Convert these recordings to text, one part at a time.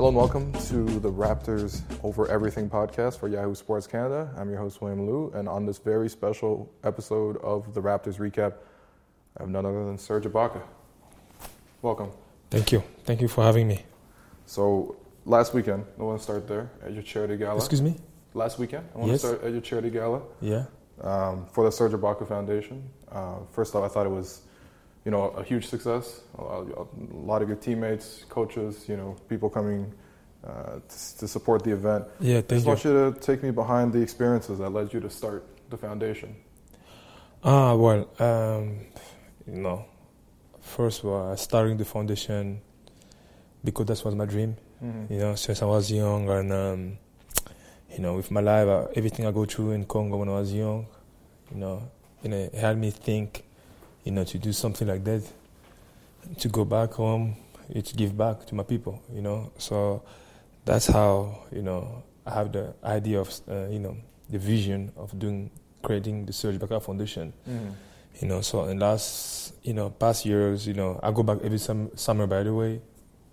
Hello and welcome to the Raptors Over Everything podcast for Yahoo Sports Canada. I'm your host, William Liu, and on this very special episode of the Raptors recap, I have none other than Serge Ibaka. Welcome. Thank you. Thank you for having me. So, last weekend, I want to start there at your charity gala. Excuse me? Last weekend, I want Yes. to start at your charity gala Yeah. um, for the Serge Ibaka Foundation. Uh, first off, I thought it was, you know, a huge success. A lot, of good teammates, coaches, you know, people coming uh, to, to support the event. Yeah, I thank just you. want you to take me behind the experiences that led you to start the foundation. Ah, well, um, you know, first of all, I started the foundation because that was my dream, Mm-hmm. you know, since I was young. And, um, you know, with my life, uh, everything I go through in Congo when I was young, you know, you know, it had me think, you know, to do something like that, to go back home, to give back to my people, you know. So that's how, you know, I have the idea of, uh, you know, the vision of doing, creating the Serge Ibaka Foundation. You know, so in last, you know, past years, you know, I go back every sum- summer, by the way.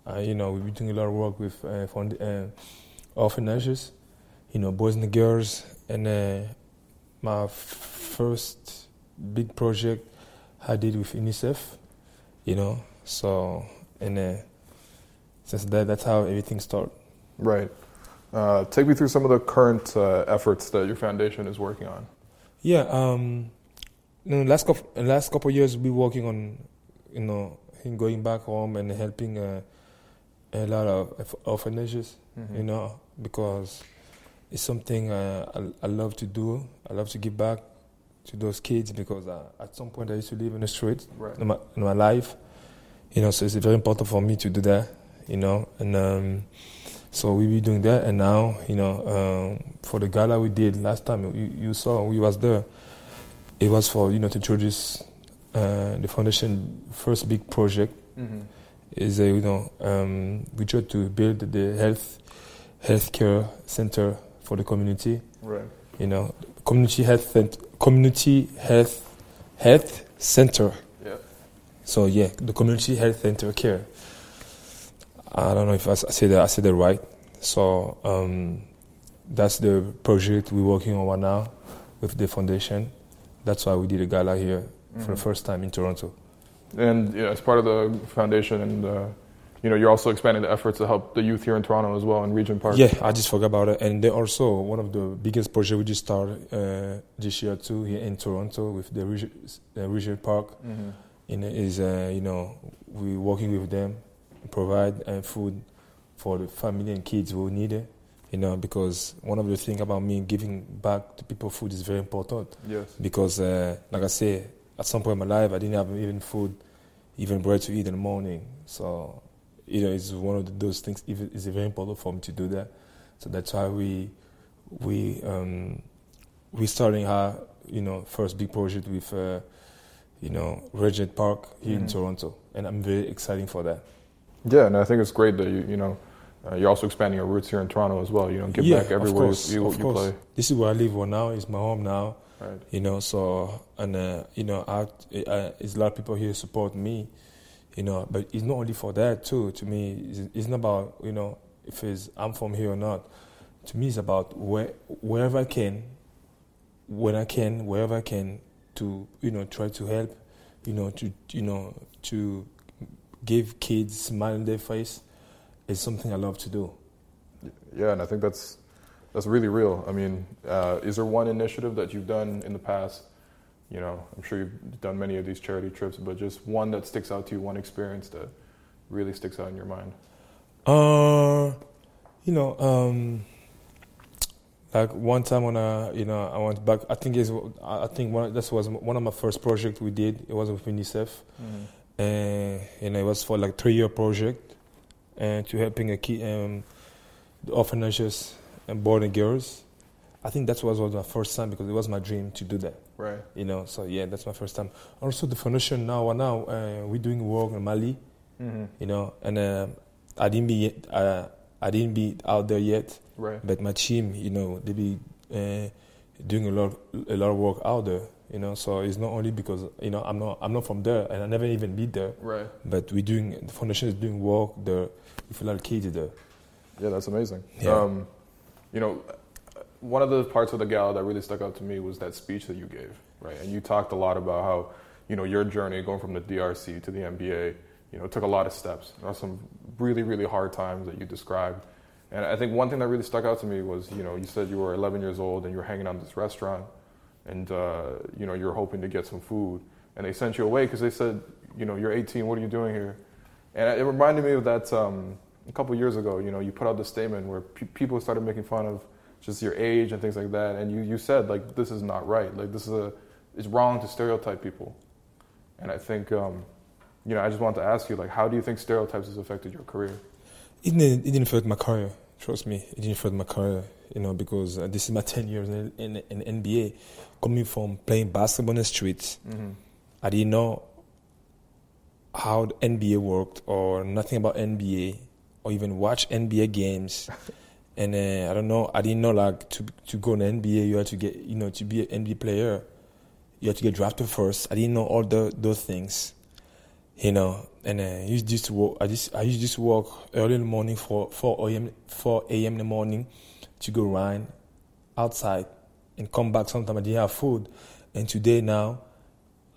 Uh, you know, we've been doing a lot of work with uh, fund- uh, orphanages, you know, boys and girls. And uh, my f- first big project I did with UNICEF, you know, so, and uh, since that, that's how everything started. Right. Uh, take me through some of the current uh, efforts that your foundation is working on. Yeah, um, in the last couple, in the last couple of years, we working on, you know, in going back home and helping uh, a lot of orph- orphanages, you know, because it's something uh, I, I love to do. I love to give back to those kids because uh, at some point I used to live in the street Right. in my, in my life, you know, so it's very important for me to do that, you know, and um, so we be doing that, and now, you know, um, for the gala we did last time, you, you saw we was there. It was for you know to introduce uh, the foundation first big project Mm-hmm. is uh, you know um, we tried to build the health healthcare center for the community. Right. You know, community health cent- community health health center. Yeah. So yeah, the community health center care. I don't know if I I said that I said that right. So um, that's the project we're working on right now with the foundation. That's why we did a gala here for the first time in Toronto. And yeah, as part of the foundation, and uh, you know, you're also expanding the efforts to help the youth here in Toronto as well in Regent Park. Yeah, I just forgot about it. And then also one of the biggest projects we just started uh, this year too here in Toronto with the Regent, uh, Regent Park. Mhm. in is uh, you know we working with them provide uh, food for the family and kids who need it you know because one of the things about me giving back to people food is very important Yes. because uh, like i say at some point in my life i didn't have even food even bread to eat in the morning so you know it's one of the, those things it's very important for me to do that so that's why we we um we starting our you know first big project with uh, you know Regent Park here in Mhm. Toronto, and I'm very excited for that. Yeah, and I think it's great that you you know uh, you're also expanding your roots here in Toronto as well. You know, give yeah, back of everywhere course, you, of you play. This is where I live right now. It's my home now. Right. You know, so and uh, you know, I, uh, it's a lot of people here support me. You know, but it's not only for that too. To me, it's, it's not about you know if it's I'm from here or not. To me, it's about where wherever I can, when I can, wherever I can, to you know try to help. You know, to you know to give kids smile on their face is something I love to do. Yeah, and I think that's that's really real. I mean, uh, is there one initiative that you've done in the past? You know, I'm sure you've done many of these charity trips, but just one that sticks out to you, one experience that really sticks out in your mind? Uh, you know, um, like one time when I, you know, I went back. I think is I think one that was one of my first projects we did. It was with UNICEF, Mm-hmm. and you know, it was for like three year project, and to helping a kid, um, the orphanages and boarding girls. I think that was, was my first time because it was my dream to do that. Right. You know, so yeah, that's my first time. Also, the foundation now, now uh, we're doing work in Mali. Mm-hmm. You know, and uh, I didn't be yet, uh, I didn't be out there yet, Right. but my team, you know, they be uh, doing a lot, a lot of work out there. You know, so it's not only because you know I'm not, I'm not from there, and I never even been there, Right. but we're doing the foundation is doing work there with a lot of kids there. Yeah, that's amazing. Yeah. Um, you know, one of the parts of the gala that really stuck out to me was that speech that you gave, right? And you talked a lot about how, you know, your journey going from the DRC to the NBA, you know, took a lot of steps. There are some really, really hard times that you described. And I think one thing that really stuck out to me was, you know, you said you were 11 years old and you were hanging out in this restaurant, and uh, you know, you were hoping to get some food, and they sent you away because they said, you know, you're 18. What are you doing here? And it reminded me of that um, a couple years ago. You know, you put out this statement where pe- people started making fun of just your age and things like that, and you, you said like this is not right. Like this is a it's wrong to stereotype people. And I think, um, you know, I just wanted to ask you like, how do you think stereotypes has affected your career? It didn't, it didn't affect my career. Trust me, it didn't affect my career. You know, because uh, this is my 10 years in, in, in NBA. Coming from playing basketball in the streets, Mm-hmm. I didn't know how the NBA worked or nothing about NBA or even watch NBA games. and uh, I don't know, I didn't know like to to go in the NBA you had to get, you know, to be an NBA player, you had to get drafted first. I didn't know all the, those things, you know. And uh, I used just to walk, I just I used just to walk early in the morning for 4 a.m. 4 a.m. in the morning to go run outside and come back. Sometimes I didn't have food. And today now,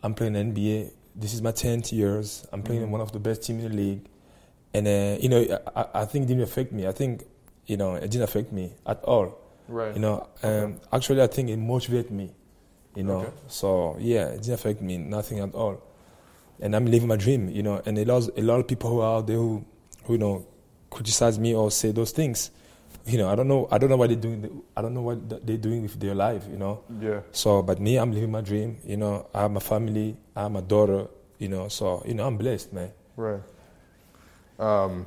I'm playing NBA. This is my 10th years. I'm playing in one of the best teams in the league. And, uh, you know, I, I think it didn't affect me. I think, you know, it didn't affect me at all. Right. You know, um, actually, I think it motivated me. You know, Okay. so yeah, it didn't affect me, nothing at all. And I'm living my dream, you know. And a lot, a lot of people who are out there who, who you know, criticize me or say those things. You know, I don't know. I don't know what they're doing. I don't know what they're doing with their life. You know. Yeah. So, but me, I'm living my dream. You know, I have my family. I have my daughter. You know, so you know, I'm blessed, man. Right. Um,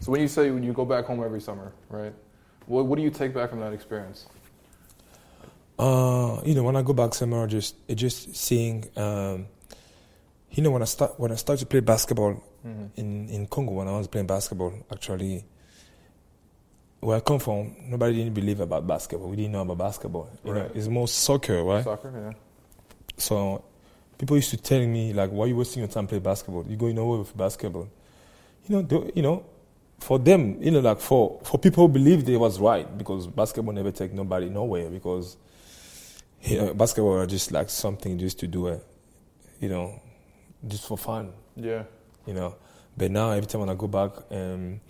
so when you say when you go back home every summer, right? What, what do you take back from that experience? Uh, you know, when I go back somewhere, just it just seeing, um, you know, when I start when I start to play basketball Mm-hmm. in in Congo, when I was playing basketball, actually, where I come from, nobody didn't believe about basketball. We didn't know about basketball. You know, it's more soccer, right? Soccer, yeah. So people used to tell me like, "Why are you wasting your time playing basketball? You're going nowhere with basketball." You know, they- you know, for them, you know, like for for people who believe they was right because basketball never take nobody nowhere because you know, basketball are just like something just to do it, you know, just for fun, Yeah. you know. But now every time when I go back um,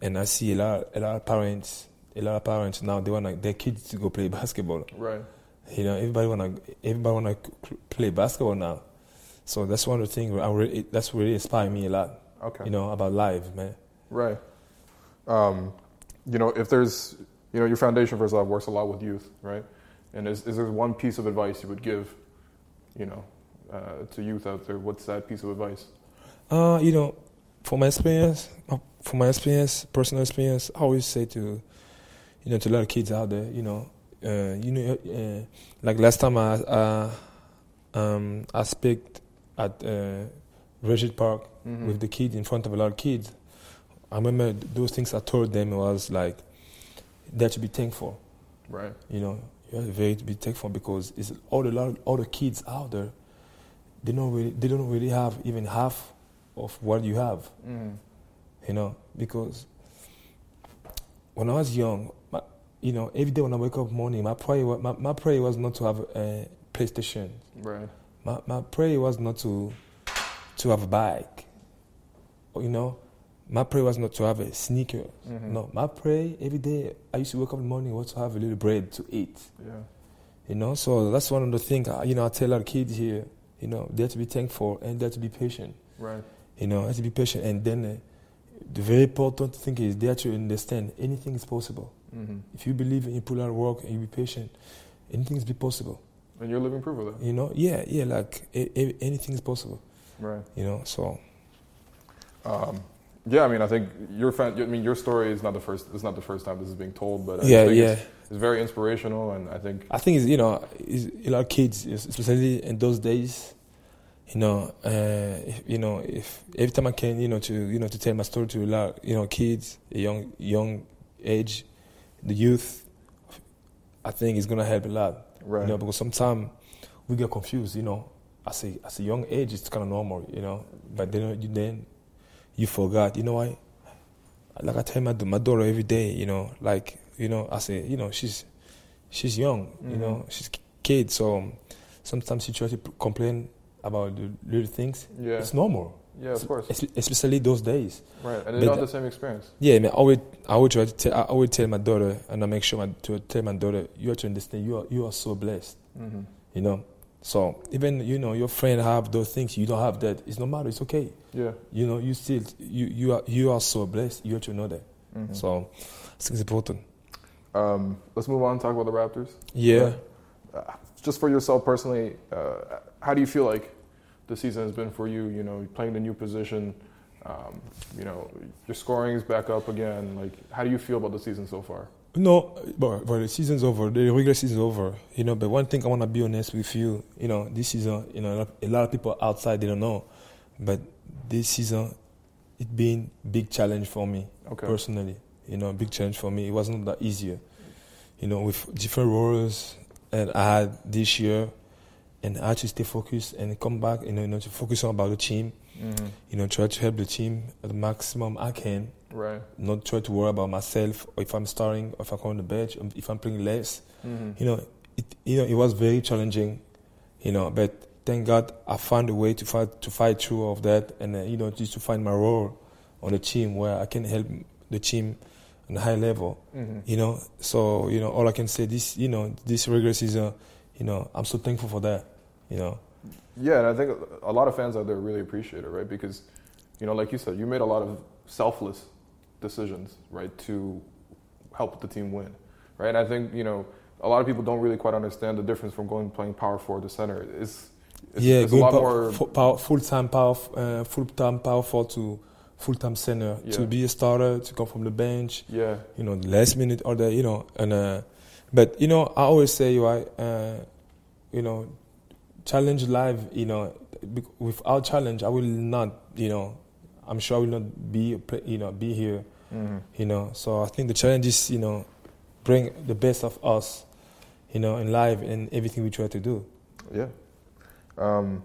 and I see a lot, a lot of parents, a lot of parents now they want like, their kids to go play basketball. Right. You know, everybody wanna everybody wanna play basketball now. So that's one of the things really, that's really inspired me a lot. Okay. You know about life, man. Right. Um, you know, if there's, you know, your foundation first off works a lot with youth, right? And is, is there one piece of advice you would give, you know, uh, to youth out there? What's that piece of advice? Uh, you know, for my experience, uh, for my experience, personal experience, I always say to, you know, to a lot of kids out there, you know, uh, you know, uh, like last time I, uh, um, I spoke at uh, Regent Park Mhm. with the kids in front of a lot of kids. I remember those things I told them was like, that to be thankful. Right. You know, you have to very to be thankful because it's all the lot all the kids out there. They don't really they don't really have even half of what you have. Mm-hmm. You know, because when I was young, my, you know, every day when I wake up morning, my prayer my, my prayer was not to have a PlayStation. Right. My my prayer was not to to have a bike. You know, my prayer was not to have a sneaker. Mhm. No, my prayer every day. I used to wake up in the morning was to have a little bread to eat. Yeah. You know, so that's one of the things. uh, You know, I tell our kids here. You know, they have to be thankful and they have to be patient. Right. You know, have to be patient. And then uh, the very important thing is they have to understand anything is possible. Mm-hmm. If you believe and you put out work and you be patient, anything is be possible. And you're living proof of that. You know, yeah, yeah, like a, a, anything is possible. Right. You know, so Um, yeah, I mean, I think your fan, I mean, your story is not the first. It's not the first time this is being told, but I yeah, think yeah. it's, it's very inspirational, and I think I think it's, you know, it's, a lot of kids, especially in those days, you know, uh, if, you know, if every time I can, you know, to you know to tell my story to a lot, you know, kids, a young young age, the youth, I think it's gonna help a lot. right. You know, because sometimes we get confused. You know, as a as a young age, it's kind of normal. You know, but then you then you forgot. You know why? Like I tell my my daughter every day. You know, like you know, I say, you know, she's she's young. You Mhm. know, she's a kid. So sometimes she tries to complain about the little things. yeah, It's normal, yeah, of course, es- especially those days. right. And they don't have the same experience. Yeah, man. I always, I always try to tell, I always tell my daughter, and I make sure my, to tell my daughter, you have to understand, you are, you are so blessed, Mm-hmm. you know. So even you know your friend have those things, you don't have that. It's no matter. It's okay. Yeah. You know, you still, you you are you are so blessed. You have to know that. Mhm. So I think it's important. Um, let's move on and talk about the Raptors. Yeah. Uh, just for yourself personally, uh, how do you feel like the season has been for you? You know, playing the new position. Um, you know, your scoring is back up again. Like, how do you feel about the season so far? No, but, the season's over. The regular season's over. You know, but one thing I want to be honest with you. You know, this season, you know, a lot, of people outside they don't know, but this season, it been a big challenge for me Okay. personally. You know, a big challenge for me. It wasn't that easier. You know, with different roles that I had this year, and I had to stay focused and come back. You know, you know to focus on about the team. Mm-hmm. You know, try to help the team at the maximum I can Right. not try to worry about myself or if I'm starting or if I'm on the bench, or if I'm playing less. Mm-hmm. You know, it you know it was very challenging. You know, but thank God I found a way to fight to fight through of that, and uh, you know just to find my role on the team where I can help the team on a high level. Mm-hmm. You know, so you know all I can say this you know this regular season, you know I'm so thankful for that. You know, Yeah, and I think a lot of fans out there really appreciate it, right? Because, you know, like you said, you made a lot of selfless decisions, right, to help the team win, right? And I think, you know, a lot of people don't really quite understand the difference from going playing power forward to center. It's, it's, yeah, it's a going lot pow- more. fu- pow- full-time power, uh, full-time power forward to full-time center Yeah. to be a starter to come from the bench. yeah, You know, the last minute or the you know, and uh, but you know, I always say, right, uh, you know, challenge life. You know, without challenge, I will not. You know, I'm sure I will not be, you know, be here. Hmm You know, so I think the challenge is, you know, bring the best of us. You know, in life and everything we try to do. yeah. Um,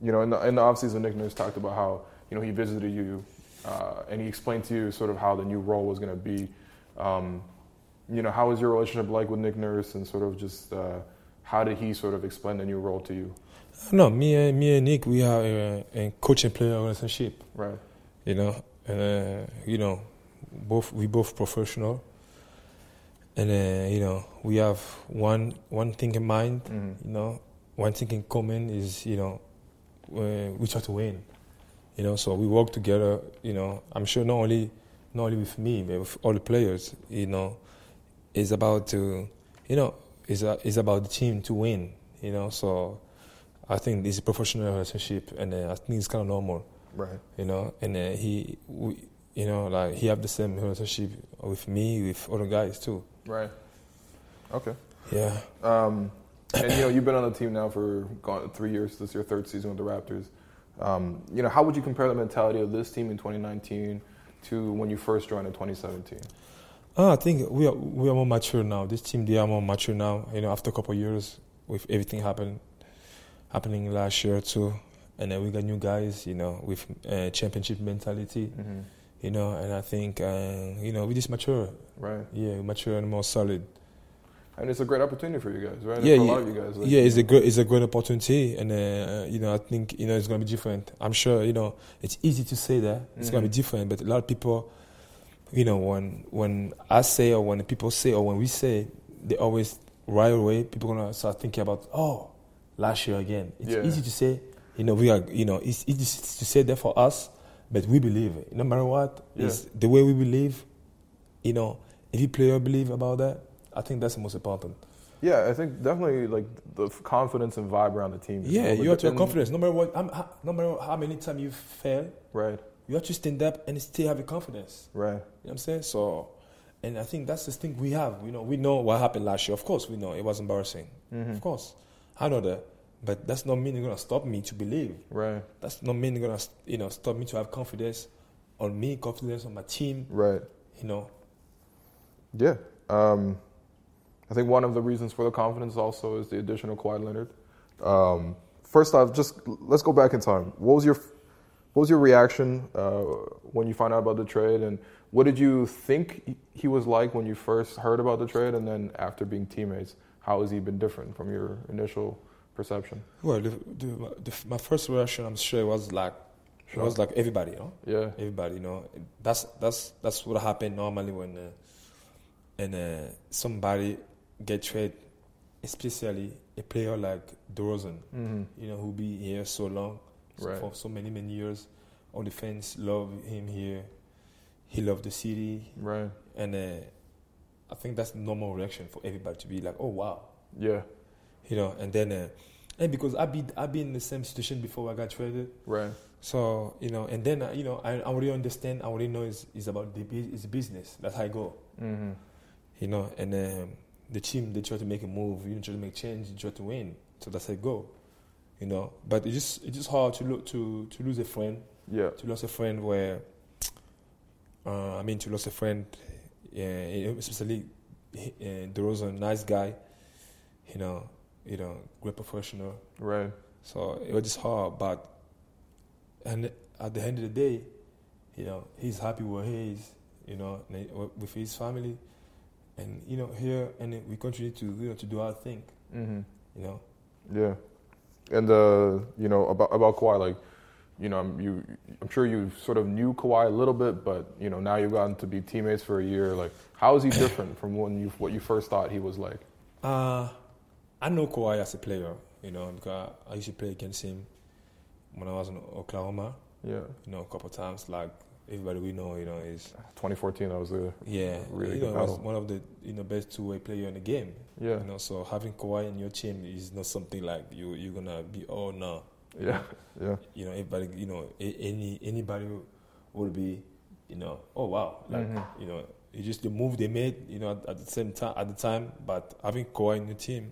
you know, in the, in the offseason, Nick Nurse talked about how, you know, he visited you uh, and he explained to you sort of how the new role was going to be. Um, you know, how was your relationship like with Nick Nurse and sort of just uh, how did he sort of explain the new role to you? No, me and me and Nick, we have a, a coach and player relationship. Right. You know, and uh, you know, both we both professional, and uh, you know, we have one one thing in mind. Mm-hmm. You know, one thing in common is you know, uh, we try to win. You know, so we work together. You know, I'm sure not only not only with me, but with all the players. You know, it's about to, you know, it's a, it's about the team to win. You know, so I think it's a professional relationship, and uh, I think it's kind of normal Right. you know, and uh, he, we, you know, like he have the same relationship with me, with other guys too. Right. Okay. Yeah. Um, and you know, you've been on the team now for three years. This is your third season with the Raptors. Um, you know, how would you compare the mentality of this team in 2019 to when you first joined in 2017? Uh, I think we are we are more mature now. This team they are more mature now. You know, after a couple of years with everything happen, happening last year too, and then we got new guys. You know, with uh, championship mentality. Mm-hmm. You know, and I think uh, you know we just mature. Right. Yeah, mature and more solid. And it's a great opportunity for you guys, right? Yeah, for a lot of you guys. like, yeah, it's a great, it's a great opportunity, and uh, you know, I think you know it's gonna be different. I'm sure you know it's easy to say that it's gonna be Mhm. different, but a lot of people, you know, when when I say or when people say or when we say, they always right away people gonna start thinking about oh, last year again. It's Yeah. easy to say, you know, we are, you know, it's easy to say that for us, but we believe it. No matter what, Yeah. the way we believe. You know, if you player believe about that, I think that's the most important. Yeah, I think definitely like the confidence and vibe around the team. Yeah, you have to have confidence. No matter what, I'm, no matter how many times you fail, Right, you have to stand up and still have your confidence. right. You know what I'm saying? So, and I think that's the thing we have. You know, we know what happened last year. Of course, we know it was embarrassing. Mm-hmm. Of course, I know that. But that's not mean it's gonna stop me to believe. Right, That's not mean it's gonna you know stop me to have confidence on me, confidence on my team. right. You know, Yeah. Um, I think one of the reasons for the confidence also is the addition of Kawhi Leonard. Um, first off, just let's go back in time. What was your what was your reaction uh, when you found out about the trade, and what did you think he- he was like when you first heard about the trade, and then after being teammates, how has he been different from your initial perception? well, the, the, the, my first reaction, I'm sure, was like it was like everybody, you know. Yeah, everybody you know? That's that's that's what happen normally when uh, and uh, somebody get traded especially a player like DeRozan hmm you know who be here so long Right. for so many many years. All the fans love him here. He loved the city. Right. and uh, I think that's the normal reaction for everybody to be like oh wow. Yeah, you know and then uh, and because I be I been in the same situation before I got traded right. so you know, and then uh, you know, I, I already understand. I already know it's, it's about the it's business. That's how I go. hmm You know, and um, the team they try to make a move. You try to make change. You try to win. So that's how I go. You know, but it's just it's just hard to look to to lose a friend. Yeah, To lose a friend where, uh, I mean, to lose a friend, uh, especially uh, DeRozan, nice guy. You know, you know, great professional. right. So it was just hard, but and at the end of the day, you know, he's happy where he is, you know, with his family, and you know, here and we continue to you know to do our thing, hmm you know. Yeah, and uh, you know about about Kawhi, like you know, I'm, you, I'm sure you sort of knew Kawhi a little bit, but you know now you've gotten to be teammates for a year. Like, how is he different from when you what you first thought he was like? Uh, I know Kawhi as a player, you know, because I used to play against him when I was in Oklahoma, Yeah, you know, a couple of times. Like everybody we know, you know, is 2014, I was the yeah, Really you know, was one of the you know best two way player in the game. yeah, You know, so having Kawhi in your team is not something like you you're gonna be oh no. yeah, yeah, You know, everybody you know any anybody would be, you know, oh wow, like Mhm. you know, it's just the move they made, you know, at, at the same time at the time. But having Kawhi in your team,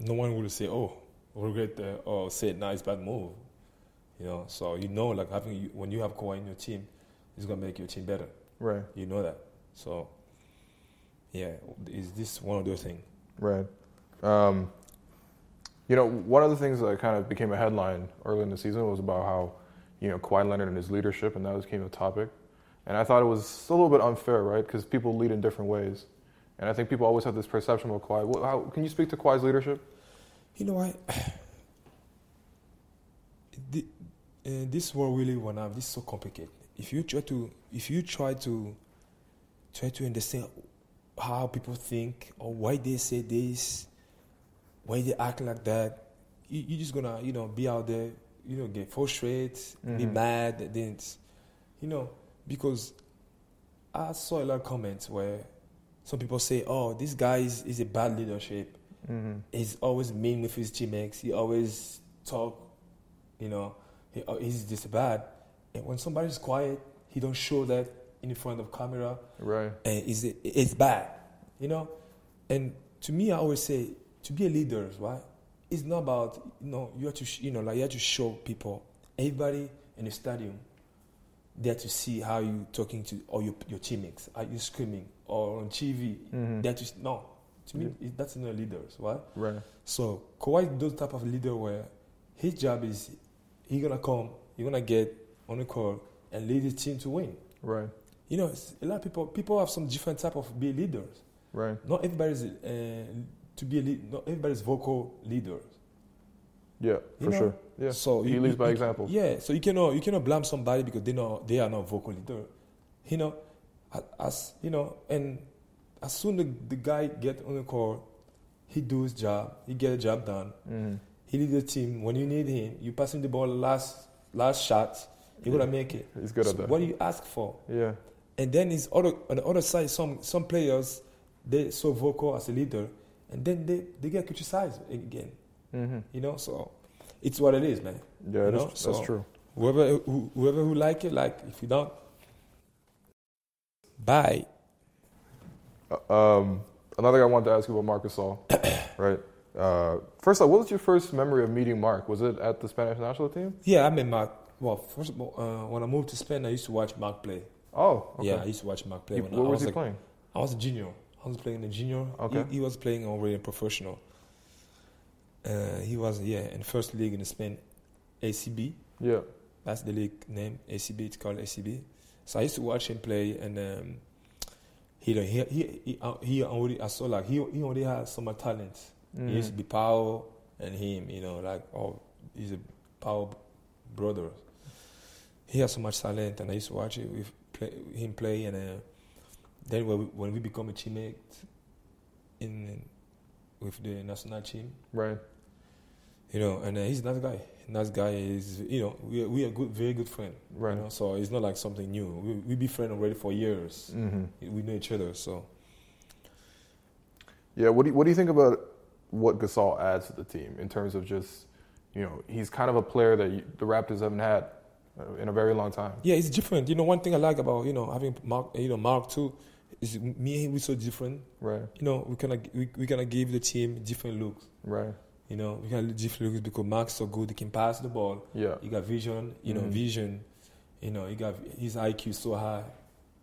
no one will say oh regret uh, or say it's bad move. You know, so you know like having you, when you have Kawhi in your team, it's gonna make your team better. right, You know that. So yeah, is this one of those things? right. Um, you know, one of the things that kind of became a headline early in the season was about how you know Kawhi Leonard and his leadership, and that was became a topic. And I thought it was a little bit unfair, right? Because people lead in different ways, and I think people always have this perception of Kawhi. Well, how, can you speak to Kawhi's leadership? You know, I the, uh, this world really when I'm this is so complicated. If you try to if you try to try to understand how people think or why they say this, why they act like that, you, you're just gonna you know be out there, you know, get frustrated, be Mhm. mad, then you know because I saw a lot of comments where some people say, "Oh, this guy is, is a bad leadership." Mm-hmm. he's always mean with his teammates. He always talk, you know, he, uh, he's just bad. And when somebody's quiet, he don't show that in front of camera, Right. and it's, it's bad, you know. And to me, I always say, to be a leader, right? It's not about you know you have to sh- you know like you have to show people, everybody in the stadium, there to see how you talking to all your your teammates, are you screaming or on TV? Mhm. There to no. To me, it, that's not leaders, right? Right. So Kawhi is those type of leader where his job is he gonna come, he gonna get on the court and lead his team to win. Right. You know, a lot of people people have some different type of be leaders. Right. Not everybody's uh, to be a lead. Not everybody's vocal leaders. Yeah. You For know? sure. Yeah. So he you- leads you- by you- example. Yeah. So you cannot you cannot blame somebody because they know they are not vocal leader. You know, as you know, and as soon the, the guy get on the court, he do his job. He get a job done. Mm-hmm. He lead the team when you need him. You pass him the ball last last shot. You're gonna make it. He's good So at that. What do you ask for? Yeah. And then it's other on the other side, some some players they so vocal as a leader, and then they, they get criticized again. Mm-hmm. You know, so it's what it is, man. Yeah, that's, know, that's so- true. Whoever who, whoever who like it, like if you don't, bye. Uh, Um, another thing I wanted to ask you about Marcus Gasol, right? Uh, first off, what was your first memory of meeting Mark? Was it at the Spanish national team? Yeah, I met Mark. Well, first of all, uh, when I moved to Spain, I used to watch Mark play. Oh, okay. Yeah, I used to watch Mark play. He- when I, was was he like, playing? I was a junior. I was playing a junior. Okay. He, he was playing already professional. Uh, he was yeah in first league in Spain, ACB. Yeah. That's the league name, ACB. It's called ACB. So I used to watch him play, and um, he he he he, he already I saw like he he already had so much talent. Mhm. He used to be Pau and him, you know, like oh, he's a Pau brother. He has so much talent, and I used to watch it with play, him play, and uh, then when we, when we become a teammate in with the national team, Right. You know, and uh, he's a nice guy. Nice guy is, you know, we are, we are good, very good friend. Right. You know, so it's not like something new. We we be friends already for years. Mm-hmm. We know each other, so Yeah. What do you, What do you think about what Gasol adds to the team in terms of just, you know, he's kind of a player that you, the Raptors haven't had uh, in a very long time. yeah, it's different. You know, one thing I like about you know having Mark, you know, Mark too, is me and him we so different. Right. You know, we kind of we we gonna give the team different looks. Right. You know, we can different looks because Mark's so good. He can pass the ball. Yeah. He got vision. You know, Mhm. vision. You know, he got his IQ so high.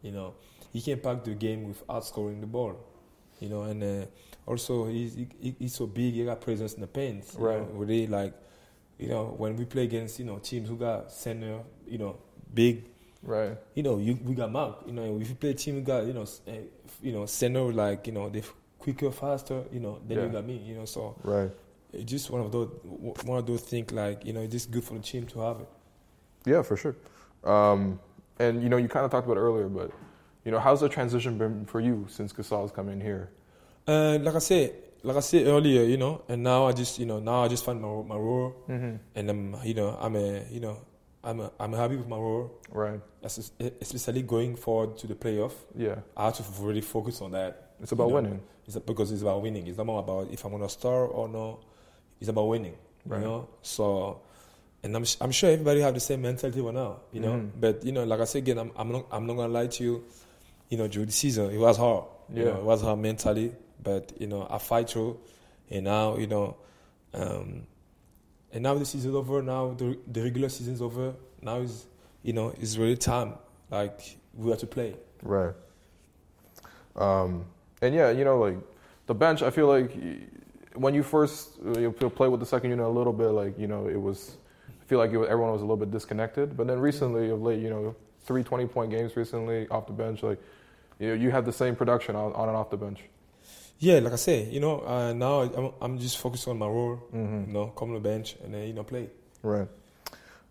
You know, he can pack the game without scoring the ball. You know, and uh, also he's he, he's so big. He got presence in the paint. Right. know, Really like, you know, when we play against you know teams who got center, you know, big. Right. You know, you, we got Mark. You know, if you play a team, we got you know, uh, you know, center like you know they quicker, faster. You know, then Yeah. you got me. You know, so Right. It's just one of those one of those things like you know, it's just good for the team to have it. Yeah, for sure. Um, and you know, you kind of talked about it earlier, but you know, how's the transition been for you since Gasol's come in here? Uh, like I said, like I said earlier, you know, and now I just, you know, now I just find my my role, Mm-hmm. and I'm, you know, I'm a, you know, I'm a, I'm happy with my role, Right. especially going forward to the playoff. Yeah. I have to really focus on that. It's about you know. winning. It's because it's about winning. It's not more about if I'm gonna start or no. It's about winning. Right. You know, so. And I'm, I'm sure everybody have the same mentality right now, you know. Mhm. But you know, like I said again, I'm, I'm not I'm not gonna lie to you. You know, during the season, it was hard. You Yeah. know, it was hard mentally, but you know, I fight through. And now, you know, um, and now the season's over. Now the the regular season's over. Now is you know it's really time. Like we have to play. Right. Um, and yeah, you know, like the bench, I feel like when you first uh, you know, play with the second unit a little bit, like you know, it was. I feel like it was, everyone was a little bit disconnected. But then recently, of late, you know, three 20 point games recently off the bench, like you know, you have the same production on, on and off the bench. Yeah, like I say, you know, uh, now I'm, I'm just focused on my role. Mm-hmm. You know, come to the bench and then you know play. Right.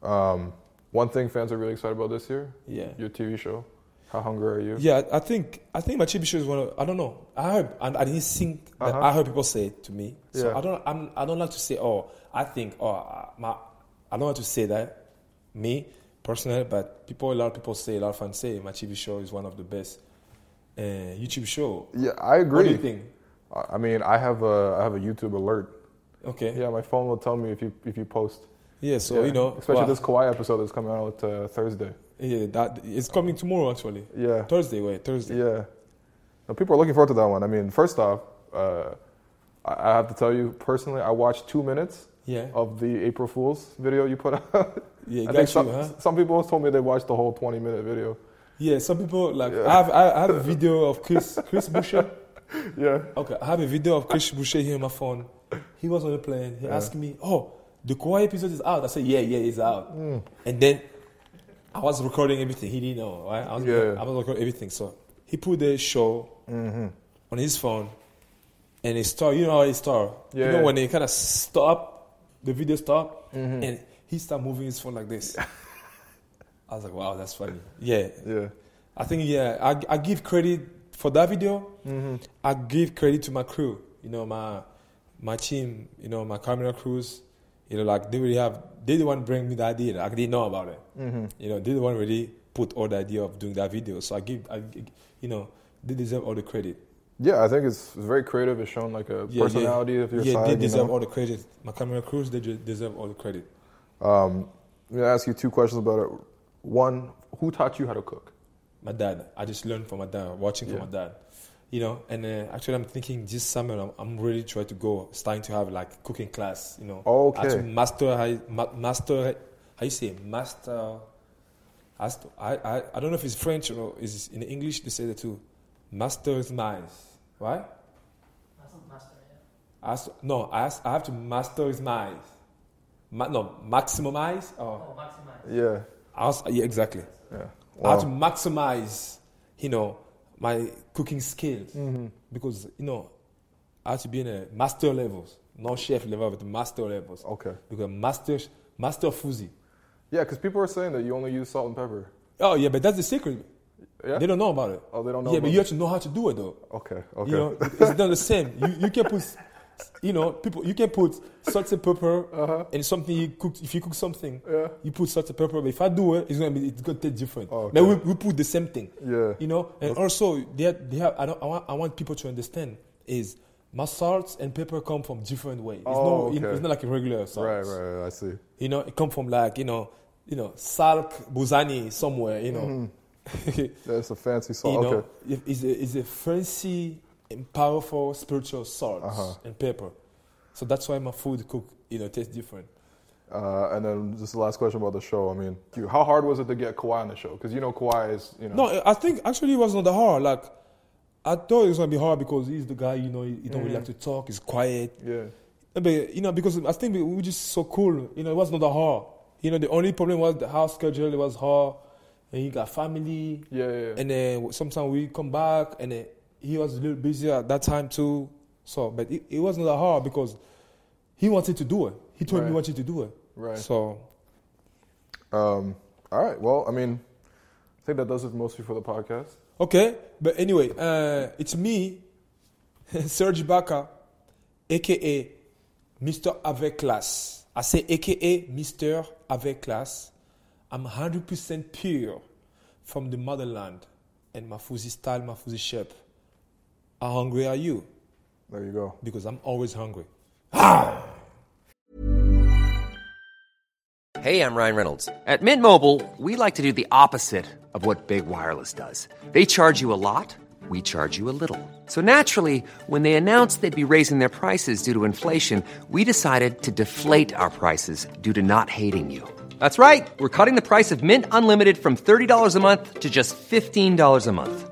Um, one thing fans are really excited about this year, Yeah. your TV show. How hungry are you? Yeah, I think I think my TV show is one of I don't know. I heard and I didn't think that Uh-huh. I heard people say it to me. So Yeah. I don't I'm, I don't like to say oh I think oh my I don't want to say that me personally, but people a lot of people say a lot of fans say my TV show is one of the best uh, YouTube show. Yeah, I agree. What do you think? I I mean, I have a I have a YouTube alert. Okay. Yeah, my phone will tell me if you if you post. Yeah. So Yeah, you know, especially well, this Kawhi episode that's coming out uh, Thursday. Yeah, that it's coming tomorrow actually. Yeah, Thursday, wait, Thursday. yeah. Now, people are looking forward to that one. I mean, first off, uh, I have to tell you personally, I watched two minutes Yeah. of the April Fool's video you put out. Yeah, I got think you, some, huh? some people told me they watched the whole 20 minute video. Yeah, some people like Yeah. I have I have a video of Chris Chris Boucher. Yeah, Okay, I have a video of Chris Boucher here on my phone. He was on the plane. He Yeah. asked me, "Oh, the Kawhi episode is out." I said, "Yeah, yeah, it's out." Mm. And then I was recording everything. He didn't know, right? I was, Yeah. I was recording everything. So he put the show hmm on his phone, and it start. You know how it start. Yeah. You know when they kind of stop, the video stop, Mhm. and he start moving his phone like this. I was like, "Wow, that's funny." Yeah, yeah. I think yeah, I, I give credit for that video. hmm I give credit to my crew. You know, my my team. You know, my camera crews. You know, like they really have. They the one bring me the idea. Like, I didn't know about it. Mm-hmm. You know, they the one really put all the idea of doing that video. So I give, I, you know, they deserve all the credit. Yeah, I think it's, very creative. It's shown like a Yeah, personality yeah. of your yeah, side. they you deserve know? all the credit. My camera crews, they deserve all the credit. Um, I'm gonna ask you two questions about it. One, who taught you how to cook? My dad, I just learned from my dad, watching from Yeah. my dad. You know, and uh, actually, I'm thinking this summer I'm, I'm really trying to go, starting to have like cooking class. You know, Okay. I have to master, how, ma- master, how you say, master. as to- I, I, I don't know if it's French or is in English they say that too. Master his minds, right? I has to- no, I, has, I have to master his mind. Ma- no, maximize. Or, maximize. Yeah, I yeah, exactly. yeah. I have to maximize, you know, my cooking skills Mm-hmm. because you know I have to be in a master levels, not chef level, but master levels. Okay. Because master, master fuzi. Yeah, because people are saying that you only use salt and pepper. Oh yeah, but that's the secret. Yeah. They don't know about it. Oh, they don't know Yeah, but you have to know how to do it though. Okay. Okay. You know, it's not the same. You you can put, you know, people you can put salt and pepper Uh-huh. and something you cook. If you cook something, Yeah. you put salt and pepper. But if I do it, it's gonna be it's gonna taste different. Oh, But we, we put the same thing. Yeah. You know, and also they have, they have I don't I want I want people to understand is my salt and pepper come from different ways. It's Oh, no, okay. it's not like a regular salt. Right. Right. right, I see. You know, it come from like you know, you know, Salk Buzani somewhere. You know. Mm-hmm. That's a fancy salt. you know, okay. it- it's a, it's a fancy powerful spiritual salt Uh-huh. and pepper. So that's why my food cook, you know, tastes different. Uh, and then just the last question about the show. I mean, how hard was it to get Kawhi on the show? Because you know Kawhi is, you know. No, I think actually it was not that hard. Like, I thought it was gonna be hard because he's the guy, you know, he, he don't really like to talk. He's quiet. Yeah. But you know, because I think we were just so cool. You know, it was not that hard. You know, the only problem was the house schedule. It was hard, and he got family. Yeah. Yeah. yeah. And then sometimes we come back, and then he was a little busy at that time too. So, but it, it wasn't that hard because he wanted to do it. He told me he wanted to do it. Right. So, Um, all right. Well, I mean, I think that does it mostly for the podcast. okay. But anyway, uh, it's me, Serge Ibaka, aka Mr. Avec Class. I say aka Mr. Avec Class. I'm 100% pure from the motherland and my Fuzi style, my Fuzi shape. How hungry are you? There you go. Because I'm always hungry. Hey, I'm Ryan Reynolds. At Mint Mobile, we like to do the opposite of what Big Wireless does. They charge you a lot, we charge you a little. So naturally, when they announced they'd be raising their prices due to inflation, we decided to deflate our prices due to not hating you. That's right. We're cutting the price of Mint Unlimited from $30 a month to just $15 a month.